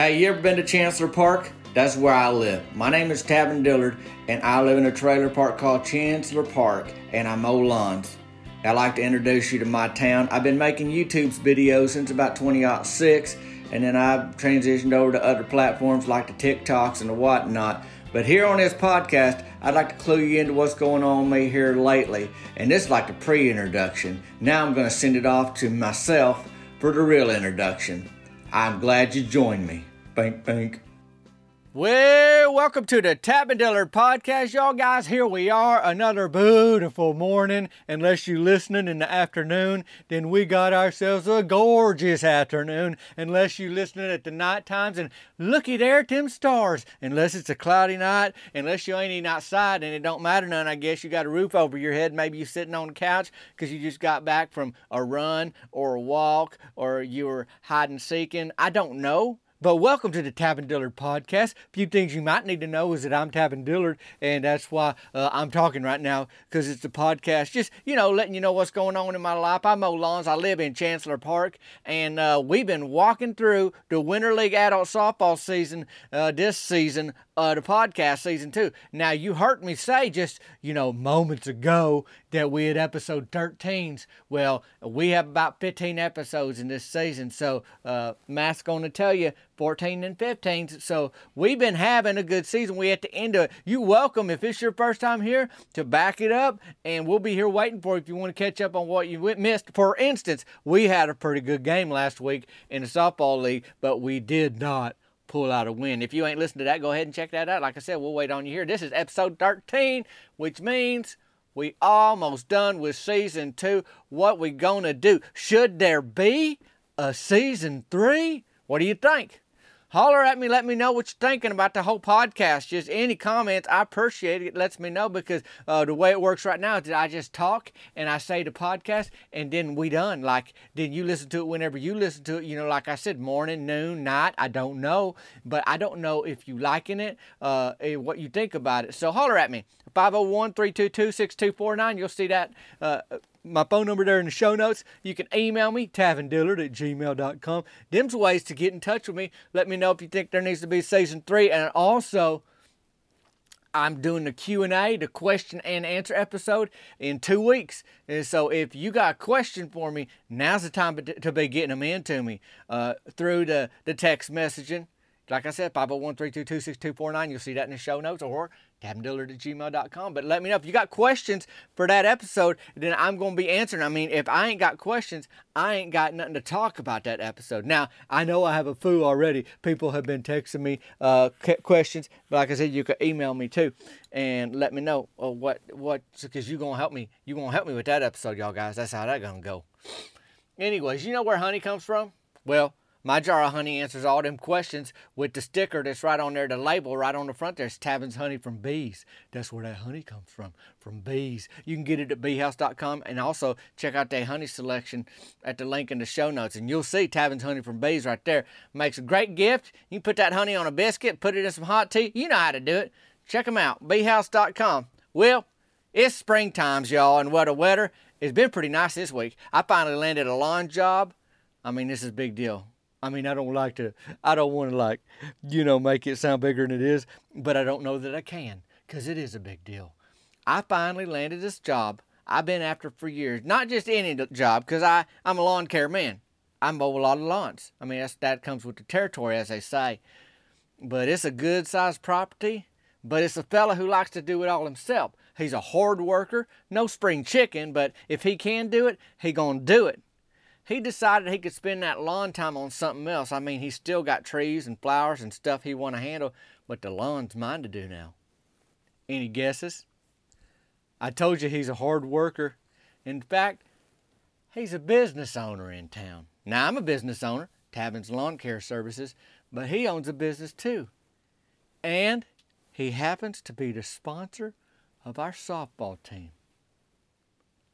Hey, you ever been to Chancellor Park? That's where I live. My name is Tavin Dillard, and I live in a trailer park called Chancellor Park, and I mow lawns. I'd like to introduce you to my town. I've been making YouTube videos since about 2006, and then I've transitioned over to other platforms like the TikToks and the whatnot. But here on this podcast, I'd like to clue you into what's going on me here lately. And this is like a pre introduction. Now I'm going to send it off to myself for the real introduction. I'm glad you joined me. Bink, bank. Well, welcome to the Tavin Dillard podcast, y'all guys. Here we are, another beautiful morning. Unless you're listening in the afternoon, then we got ourselves a gorgeous afternoon. Unless you're listening at the night times, and looky there them stars. Unless it's a cloudy night, unless you ain't even outside, and it don't matter none. I guess you got a roof over your head. Maybe you're sitting on the couch because you just got back from a run or a walk, or you were hiding seeking. I don't know. But welcome to the Tavin Dillard podcast. A few things you might need to know is that I'm Tavin Dillard, and that's why uh, I'm talking right now because it's a podcast. Just you know, letting you know what's going on in my life. I mow lawns. I live in Chancellor Park, and uh, we've been walking through the Winter League adult softball season uh, this season, uh, the podcast season two. Now you heard me say just you know moments ago that we had episode 13s. Well, we have about 15 episodes in this season, so uh, Matt's going to tell you 14 and 15. So we've been having a good season. We at the end of it. You welcome if it's your first time here to back it up, and we'll be here waiting for you if you want to catch up on what you missed. For instance, we had a pretty good game last week in the softball league, but we did not pull out a win. If you ain't listened to that, go ahead and check that out. Like I said, we'll wait on you here. This is episode 13, which means we almost done with season two. What we gonna do? Should there be a season three? What do you think? Holler at me, let me know what you're thinking about the whole podcast. Just any comments, I appreciate it. It lets me know because uh, the way it works right now is that I just talk and I say the podcast and then we done. Like, then you listen to it whenever you listen to it. You know, like I said, morning, noon, night. I don't know, but I don't know if you liking it, uh, what you think about it. So holler at me. 501 322 6249. You'll see that uh, my phone number there in the show notes. You can email me, tavindillard at gmail.com. Them's ways to get in touch with me. Let me know if you think there needs to be season three. And also, I'm doing the Q&A, the question and answer episode in two weeks. And so if you got a question for me, now's the time to be getting them in to me uh, through the, the text messaging. Like I said, 501 322 6249. You'll see that in the show notes or tavindillard at gmail.com. But let me know if you got questions for that episode, then I'm going to be answering. I mean, if I ain't got questions, I ain't got nothing to talk about that episode. Now, I know I have a foo already. People have been texting me uh, questions, but like I said, you can email me too and let me know uh, what, what, because you're going to help me. You're going to help me with that episode, y'all guys. That's how that going to go. Anyways, you know where honey comes from? Well, my jar of honey answers all them questions with the sticker that's right on there, the label right on the front there. It's Tavin's honey from bees. That's where that honey comes from, from bees. You can get it at beehouse.com and also check out their honey selection at the link in the show notes. And you'll see Tavin's honey from bees right there. Makes a great gift. You can put that honey on a biscuit, put it in some hot tea. You know how to do it. Check them out, beehouse.com. Well, it's spring times, y'all, and what a weather. It's been pretty nice this week. I finally landed a lawn job. I mean, this is a big deal. I mean, I don't like to, I don't want to like, you know, make it sound bigger than it is, but I don't know that I can because it is a big deal. I finally landed this job I've been after for years. Not just any job because I, I'm a lawn care man. I mow a lot of lawns. I mean, that comes with the territory, as they say. But it's a good sized property, but it's a fella who likes to do it all himself. He's a hard worker, no spring chicken, but if he can do it, he gonna do it he decided he could spend that lawn time on something else. I mean, he's still got trees and flowers and stuff he want to handle, but the lawn's mine to do now. Any guesses? I told you he's a hard worker. In fact, he's a business owner in town. Now, I'm a business owner, Tavin's Lawn Care Services, but he owns a business too. And he happens to be the sponsor of our softball team.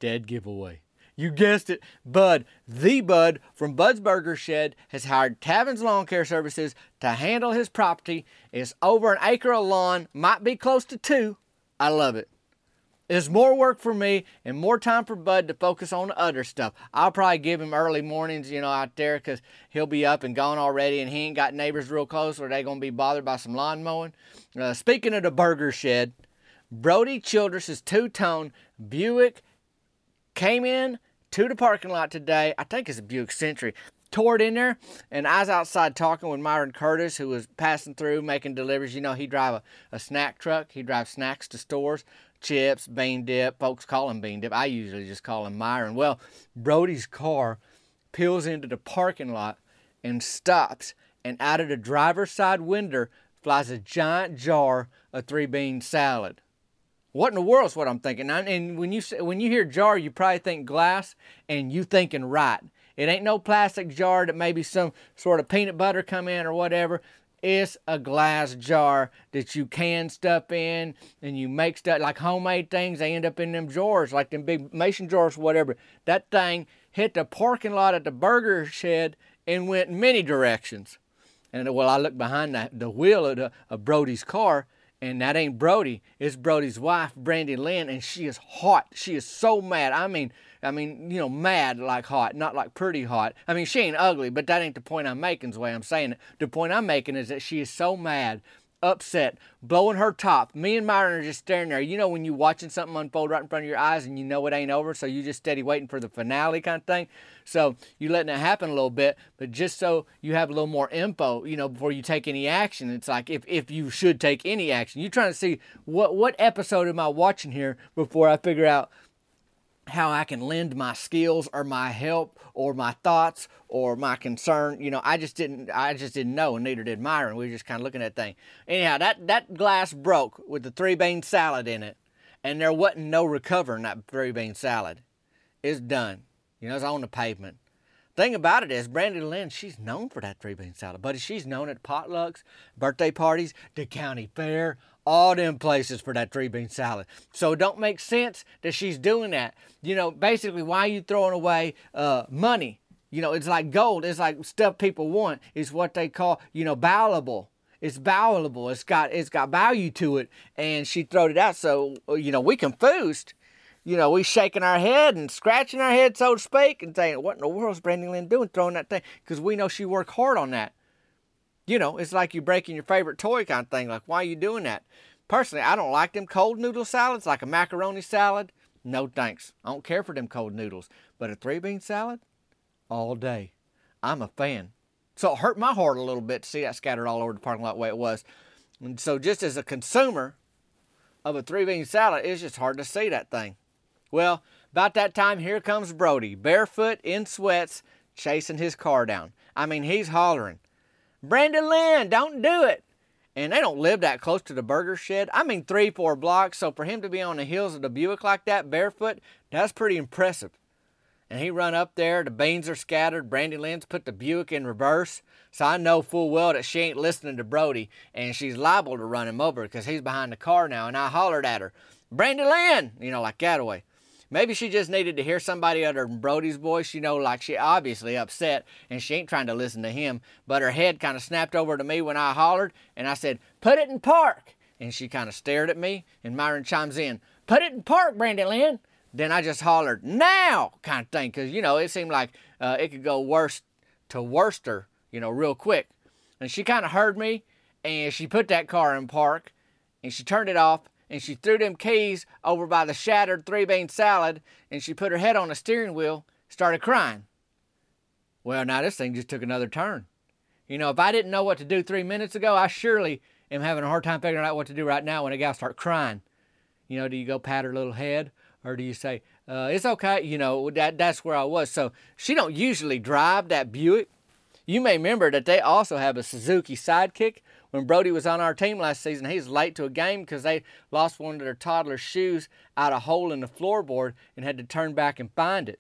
Dead giveaway. You guessed it, Bud. The Bud from Bud's Burger Shed has hired Tavin's Lawn Care Services to handle his property. It's over an acre of lawn, might be close to two. I love it. It's more work for me and more time for Bud to focus on the other stuff. I'll probably give him early mornings, you know, out there because he'll be up and gone already and he ain't got neighbors real close or they going to be bothered by some lawn mowing. Uh, speaking of the burger shed, Brody Childress' two tone Buick came in to the parking lot today. I think it's a Buick Century toured in there, and I was outside talking with Myron Curtis, who was passing through making deliveries. You know, he drive a, a snack truck. He drives snacks to stores, chips, bean dip. Folks call him bean dip. I usually just call him Myron. Well, Brody's car peels into the parking lot and stops, and out of the driver's side window flies a giant jar of three bean salad. What in the world is what I'm thinking? And when you when you hear jar, you probably think glass, and you thinking right. It ain't no plastic jar that maybe some sort of peanut butter come in or whatever. It's a glass jar that you can stuff in and you make stuff like homemade things. They end up in them jars, like them big mason jars, whatever. That thing hit the parking lot at the burger shed and went many directions. And well, I looked behind the, the wheel of, the, of Brody's car, and that ain't Brody. It's Brody's wife, Brandy Lynn, and she is hot. She is so mad. I mean, I mean, you know, mad like hot, not like pretty hot. I mean, she ain't ugly, but that ain't the point I'm making, the way I'm saying it. The point I'm making is that she is so mad, upset, blowing her top. Me and Myron are just staring there. You know, when you're watching something unfold right in front of your eyes and you know it ain't over, so you just steady waiting for the finale kind of thing. So you're letting it happen a little bit, but just so you have a little more info, you know, before you take any action. It's like if, if you should take any action, you're trying to see what what episode am I watching here before I figure out how I can lend my skills or my help or my thoughts or my concern. You know, I just didn't I just didn't know and neither did Myron. We were just kind of looking at thing. Anyhow, that, that glass broke with the three bean salad in it. And there wasn't no recovering that three bean salad. It's done. You know, it's on the pavement. Thing about it is, Brandy Lynn, she's known for that three bean salad, buddy. She's known at potlucks, birthday parties, the county fair, all them places for that three bean salad. So it don't make sense that she's doing that. You know, basically, why are you throwing away uh, money? You know, it's like gold. It's like stuff people want. It's what they call, you know, valuable. It's valuable. It's got it's got value to it. And she throwed it out. So you know, we confused. You know, we shaking our head and scratching our head, so to speak, and saying, "What in the world is Brandy Lynn doing, throwing that thing?" Because we know she worked hard on that. You know, it's like you breaking your favorite toy kind of thing. Like, why are you doing that? Personally, I don't like them cold noodle salads, like a macaroni salad. No thanks. I don't care for them cold noodles. But a three bean salad, all day. I'm a fan. So it hurt my heart a little bit to see that scattered all over the parking lot the way it was. And so, just as a consumer of a three bean salad, it's just hard to see that thing. Well, about that time, here comes Brody, barefoot in sweats, chasing his car down. I mean, he's hollering, Brandy Lynn, don't do it. And they don't live that close to the burger shed. I mean, three, four blocks. So for him to be on the heels of the Buick like that, barefoot, that's pretty impressive. And he run up there. The beans are scattered. Brandy Lynn's put the Buick in reverse. So I know full well that she ain't listening to Brody, and she's liable to run him over because he's behind the car now. And I hollered at her, Brandy Lynn, you know, like that way. Maybe she just needed to hear somebody other than Brody's voice, you know, like she obviously upset and she ain't trying to listen to him. But her head kind of snapped over to me when I hollered and I said, Put it in park. And she kind of stared at me and Myron chimes in, Put it in park, Brandy Lynn. Then I just hollered, Now, kind of thing, because, you know, it seemed like uh, it could go worse to worster, you know, real quick. And she kind of heard me and she put that car in park and she turned it off and she threw them keys over by the shattered three bean salad and she put her head on the steering wheel, started crying. Well, now this thing just took another turn. You know, if I didn't know what to do three minutes ago, I surely am having a hard time figuring out what to do right now when a gal starts crying. You know, do you go pat her little head or do you say, uh, it's okay? You know, that, that's where I was. So she don't usually drive that Buick. You may remember that they also have a Suzuki Sidekick, when Brody was on our team last season, he was late to a game because they lost one of their toddler's shoes out a hole in the floorboard and had to turn back and find it.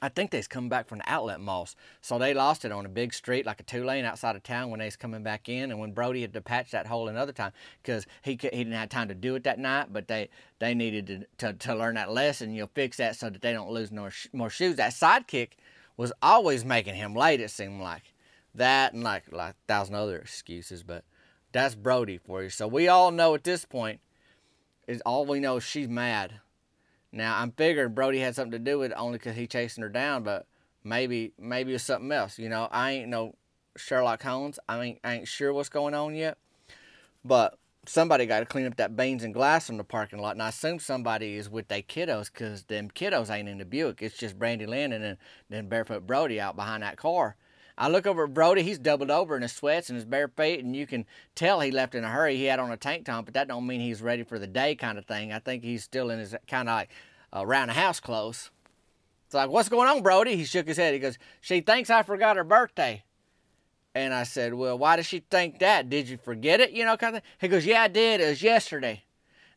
I think they's coming back from the outlet malls. So they lost it on a big street, like a two lane outside of town when they was coming back in. And when Brody had to patch that hole another time, because he, he didn't have time to do it that night, but they, they needed to, to, to learn that lesson. You'll fix that so that they don't lose more, more shoes. That sidekick was always making him late, it seemed like that and like, like a thousand other excuses, but that's Brody for you. So we all know at this point is all we know is she's mad. Now I'm figuring Brody had something to do with it only because he chasing her down, but maybe maybe it's something else. You know, I ain't no Sherlock Holmes. I ain't I ain't sure what's going on yet, but somebody got to clean up that beans and glass in the parking lot, and I assume somebody is with their kiddos because them kiddos ain't in the Buick. It's just Brandy Lynn and then Barefoot Brody out behind that car. I look over at Brody. He's doubled over in his sweats and his bare feet, and you can tell he left in a hurry. He had on a tank top, but that don't mean he's ready for the day kind of thing. I think he's still in his kind of like uh, around the house clothes. It's like, what's going on, Brody? He shook his head. He goes, she thinks I forgot her birthday. And I said, well, why does she think that? Did you forget it? You know, kind of thing. He goes, yeah, I did. It was yesterday.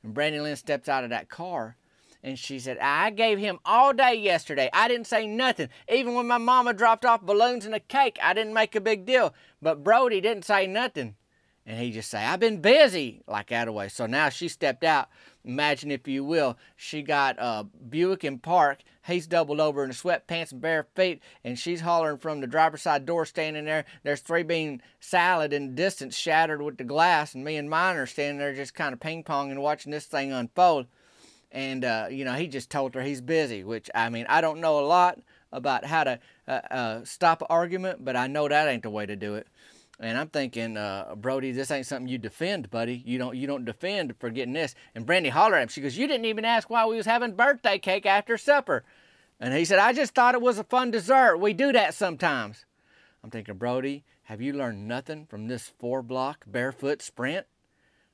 And Brandy Lynn steps out of that car and she said, I gave him all day yesterday. I didn't say nothing. Even when my mama dropped off balloons and a cake, I didn't make a big deal. But Brody didn't say nothing. And he just say, I've been busy, like that away. So now she stepped out. Imagine, if you will, she got uh, Buick in park. He's doubled over in sweatpants and bare feet, and she's hollering from the driver's side door, standing there. There's three bean salad in the distance, shattered with the glass, and me and Myron are standing there just kind of ping ponging, and watching this thing unfold and uh, you know he just told her he's busy which i mean i don't know a lot about how to uh, uh, stop an argument but i know that ain't the way to do it. And i'm thinking uh, brody this ain't something you defend buddy. You don't you don't defend for getting this. And brandy hollered at him. She goes you didn't even ask why we was having birthday cake after supper. And he said i just thought it was a fun dessert. We do that sometimes. I'm thinking brody have you learned nothing from this four block barefoot sprint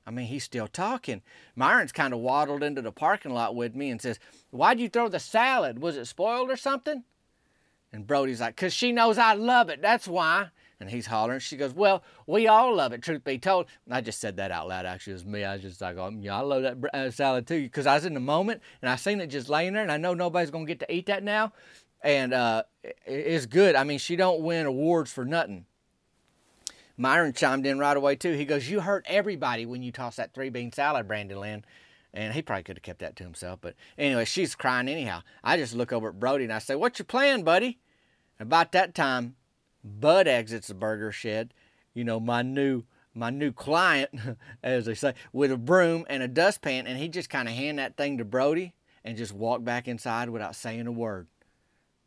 I mean, he's still talking. Myron's kind of waddled into the parking lot with me and says, Why'd you throw the salad? Was it spoiled or something? And Brody's like, Because she knows I love it. That's why. And he's hollering. She goes, Well, we all love it, truth be told. I just said that out loud. Actually, it was me. I was just like, oh, Yeah, I love that uh, salad too. Because I was in the moment and I seen it just laying there and I know nobody's going to get to eat that now. And uh, it's good. I mean, she don't win awards for nothing. Myron chimed in right away too. He goes, "You hurt everybody when you toss that three bean salad, Brandy Lynn." And he probably could have kept that to himself. But anyway, she's crying anyhow. I just look over at Brody and I say, What's your plan, buddy? About that time, Bud exits the burger shed. You know, my new my new client, as they say, with a broom and a dustpan, and he just kind of hand that thing to Brody and just walk back inside without saying a word.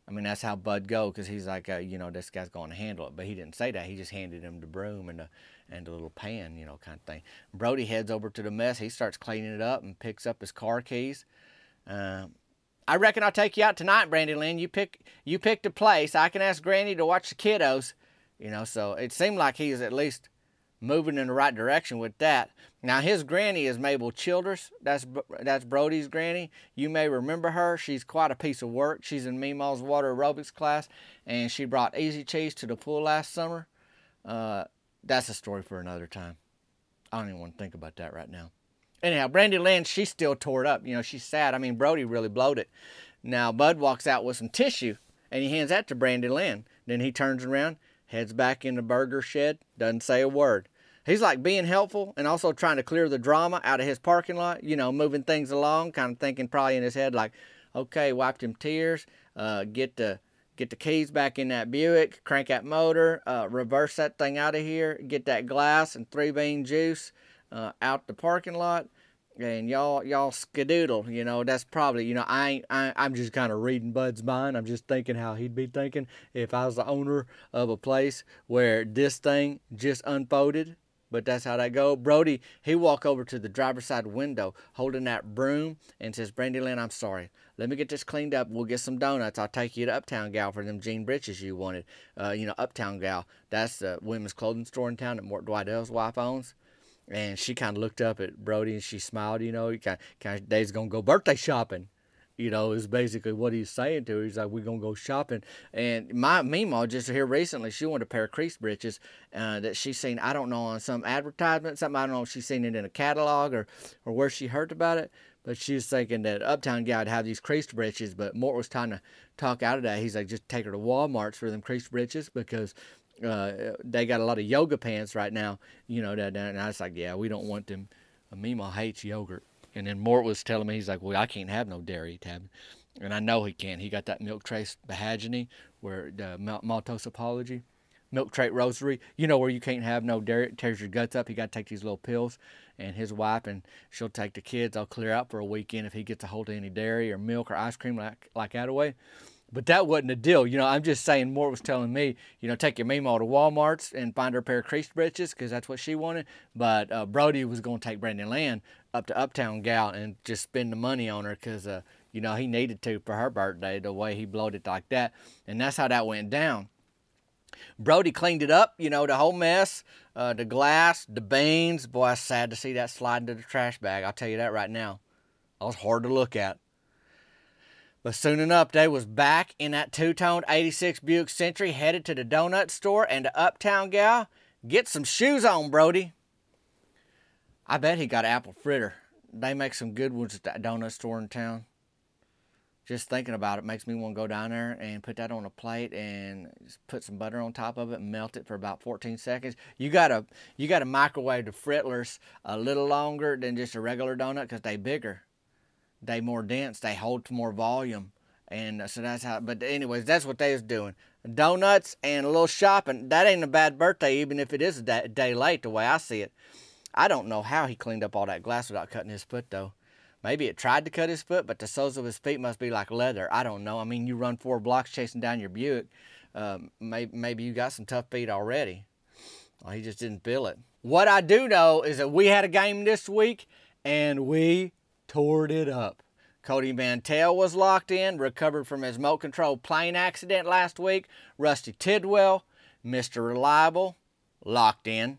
I mean, that's how Bud go because he's like, uh, you know, this guy's going to handle it. But he didn't say that. He just handed him the broom and the and a little pan, you know, kind of thing. Brody heads over to the mess. He starts cleaning it up and picks up his car keys. Uh, I reckon I'll take you out tonight, Brandy Lynn. You pick you picked a place. I can ask Granny to watch the kiddos. You know, so it seemed like he's at least moving in the right direction with that. Now his granny is Mabel Childers. That's that's Brody's granny. You may remember her. She's quite a piece of work. She's in Meemaw's water aerobics class, and she brought Easy Cheese to the pool last summer. Uh, that's a story for another time. I don't even want to think about that right now. Anyhow, Brandy Lynn, she's still tore it up. You know, she's sad. I mean, Brody really blowed it. Now Bud walks out with some tissue, and he hands that to Brandy Lynn. Then he turns around, heads back in the burger shed, doesn't say a word he's like being helpful and also trying to clear the drama out of his parking lot, you know, moving things along, kind of thinking probably in his head like, okay, wiped him tears, uh, get the get the keys back in that Buick, crank that motor, uh, reverse that thing out of here, get that glass and three bean juice uh, out the parking lot, and y'all y'all skedoodle. You know that's probably you know I ain't I, I'm just kind of reading Bud's mind. I'm just thinking how he'd be thinking if I was the owner of a place where this thing just unfolded but that's how that go. Brody, he walk over to the driver's side window holding that broom and says, Brandy Lynn, I'm sorry. Let me get this cleaned up. We'll get some donuts. I'll take you to Uptown Gal for them jean breeches you wanted. Uh, you know, Uptown Gal. That's the women's clothing store in town that Mort Dwight's wife owns. And she kind of looked up at Brody and she smiled, you know, kind of, kind of days gonna go birthday shopping you know, is basically what he's saying to her. He's like, we're going to go shopping. And my Meemaw just here recently, she wanted a pair of crease breeches uh, that she seen, I don't know, on some advertisement, something, I don't know if she's seen it in a catalog or, or where she heard about it. But she was thinking that Uptown Gal would have these crease breeches, but Mort was trying to talk out of that. He's like, just take her to Walmart's for them crease breeches because uh, they got a lot of yoga pants right now, you know, that, and I was like, yeah, we don't want them. Meemaw hates yogurt. And then Mort was telling me, he's like, well, I can't have no dairy, Tab. And I know he can't. He got that milk trace behageny, where uh, the maltose apology. Milk Trait Rosary. You know where you can't have no dairy, it tears your guts up. You got to take these little pills. And his wife and she'll take the kids. I'll clear out for a weekend if he gets a hold of any dairy or milk or ice cream like like that away. But that wasn't a deal. You know, I'm just saying Mort was telling me, you know, take your Mima to Walmart's and find her a pair of creased britches because that's what she wanted. But uh, Brody was going to take Brandy Lynn up to Uptown Gal and just spend the money on her because, uh, you know, he needed to for her birthday, the way he blowed it like that. And that's how that went down. Brody cleaned it up, you know, the whole mess, uh, the glass, the beans. Boy, it's sad to see that slide into the trash bag. I'll tell you that right now. That was hard to look at. But soon enough, they was back in that two-toned 86 Buick Century, headed to the donut store and the Uptown gal. Get some shoes on, Brody. I bet he got apple fritter. They make some good ones at that donut store in town. Just thinking about it makes me want to go down there and put that on a plate and put some butter on top of it and melt it for about 14 seconds. You gotta you gotta microwave the fritlers a little longer than just a regular donut because they bigger they more dense, they hold to more volume. And uh, so that's how, but anyways, that's what they was doing. Donuts and a little shopping. That ain't a bad birthday, even if it is a day late, the way I see it. I don't know how he cleaned up all that glass without cutting his foot, though. Maybe it tried to cut his foot, but the soles of his feet must be like leather. I don't know. I mean, you run four blocks chasing down your Buick. Um, maybe, maybe you got some tough feet already. Well, he just didn't feel it. What I do know is that we had a game this week, and we tore it up. Cody Mantell was locked in, recovered from his remote control plane accident last week. Rusty Tidwell, Mr. Reliable, locked in.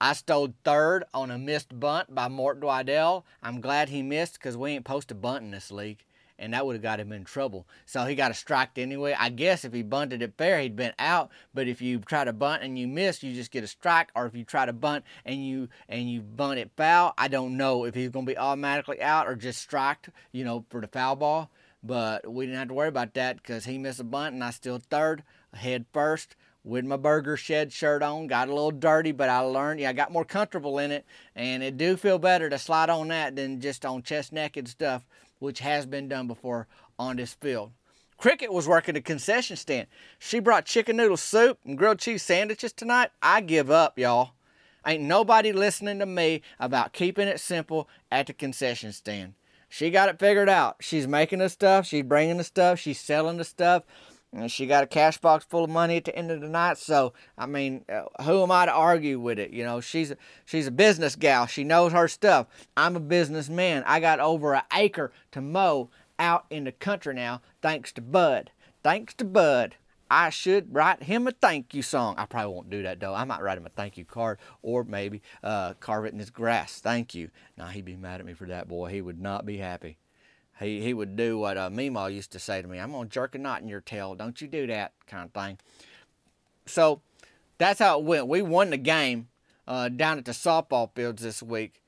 I stole third on a missed bunt by Mort Dwydell. I'm glad he missed because we ain't supposed to bunt in this league and that would have got him in trouble. So he got a strike anyway. I guess if he bunted it fair, he'd been out. But if you try to bunt and you miss, you just get a strike. Or if you try to bunt and you and you bunt it foul, I don't know if he's going to be automatically out or just striked, you know, for the foul ball. But we didn't have to worry about that because he missed a bunt and I still third, head first with my burger shed shirt on. Got a little dirty, but I learned, yeah, I got more comfortable in it, and it do feel better to slide on that than just on chest naked stuff which has been done before on this field. Cricket was working a concession stand. She brought chicken noodle soup and grilled cheese sandwiches tonight. I give up, y'all. Ain't nobody listening to me about keeping it simple at the concession stand. She got it figured out. She's making the stuff, she's bringing the stuff, she's selling the stuff. And she got a cash box full of money at the end of the night. So, I mean, uh, who am I to argue with it? You know, she's a, she's a business gal. She knows her stuff. I'm a businessman. I got over an acre to mow out in the country now, thanks to Bud. Thanks to Bud. I should write him a thank you song. I probably won't do that though. I might write him a thank you card or maybe uh, carve it in his grass. Thank you. Now he'd be mad at me for that, boy. He would not be happy he, he would do what uh, Mima used to say to me I'm going to jerk a knot in your tail. Don't you do that kind of thing. So that's how it went. We won the game uh, down at the softball fields this week.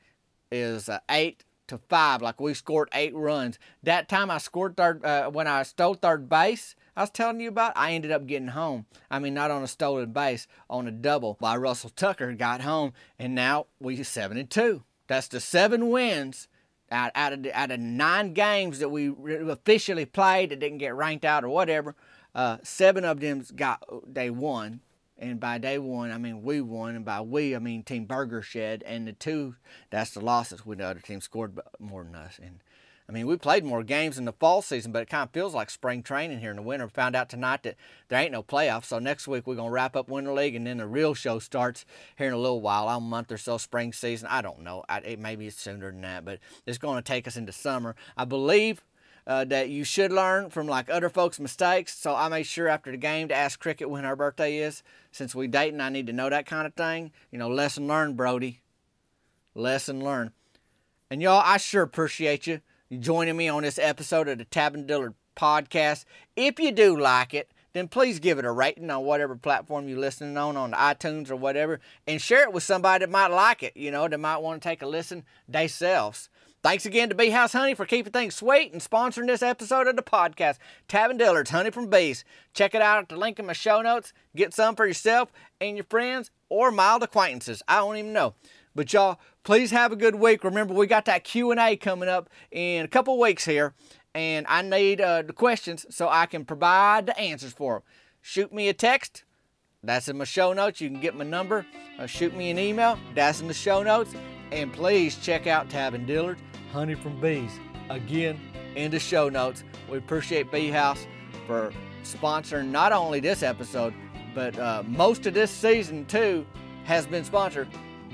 Is uh, eight to five. Like we scored eight runs. That time I scored third uh, when I stole third base. I was telling you about. I ended up getting home. I mean, not on a stolen base, on a double by Russell Tucker. Got home, and now we seven and two. That's the seven wins out, out, of, out of nine games that we officially played that didn't get ranked out or whatever, uh, seven of them got they won. And by day one, I mean we won, and by we, I mean Team Burger Shed. And the two, that's the losses when the other team scored more than us. And I mean, we played more games in the fall season, but it kind of feels like spring training here in the winter. Found out tonight that there ain't no playoffs, so next week we're gonna wrap up Winter League, and then the real show starts here in a little while, a month or so, spring season. I don't know. I, it maybe it's sooner than that, but it's going to take us into summer. I believe uh, that you should learn from like other folks' mistakes. So I made sure after the game to ask Cricket when her birthday is. Since we dating, I need to know that kind of thing. You know, lesson learned, Brody. Lesson learned. And y'all, I sure appreciate you joining me on this episode of the Tab Dillard podcast. If you do like it, then please give it a rating on whatever platform you're listening on, on iTunes or whatever, and share it with somebody that might like it, you know, that might want to take a listen themselves. Thanks again to Bee House Honey for keeping things sweet and sponsoring this episode of the podcast. Tavin Dillard's Honey from Bees. Check it out at the link in my show notes. Get some for yourself and your friends or mild acquaintances. I don't even know. But y'all, please have a good week. Remember, we got that Q&A coming up in a couple weeks here, and I need uh, the questions so I can provide the answers for them. Shoot me a text, That's in my show notes. You can get my number. Uh, shoot me an email. That's in the show notes. And please check out Tavin Dillard's Honey from Bees. Again, in the show notes. We appreciate Bee House for sponsoring not only this episode, but uh, most of this season too has been sponsored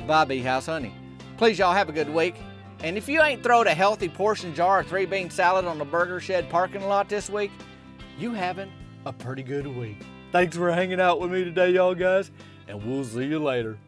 by Bee House Honey. Please, y'all have a good week. And if you ain't throwed a healthy portion jar of three bean salad on the Burger Shed parking lot this week, you having a pretty good week. Thanks for hanging out with me today, y'all guys, and we'll see you later.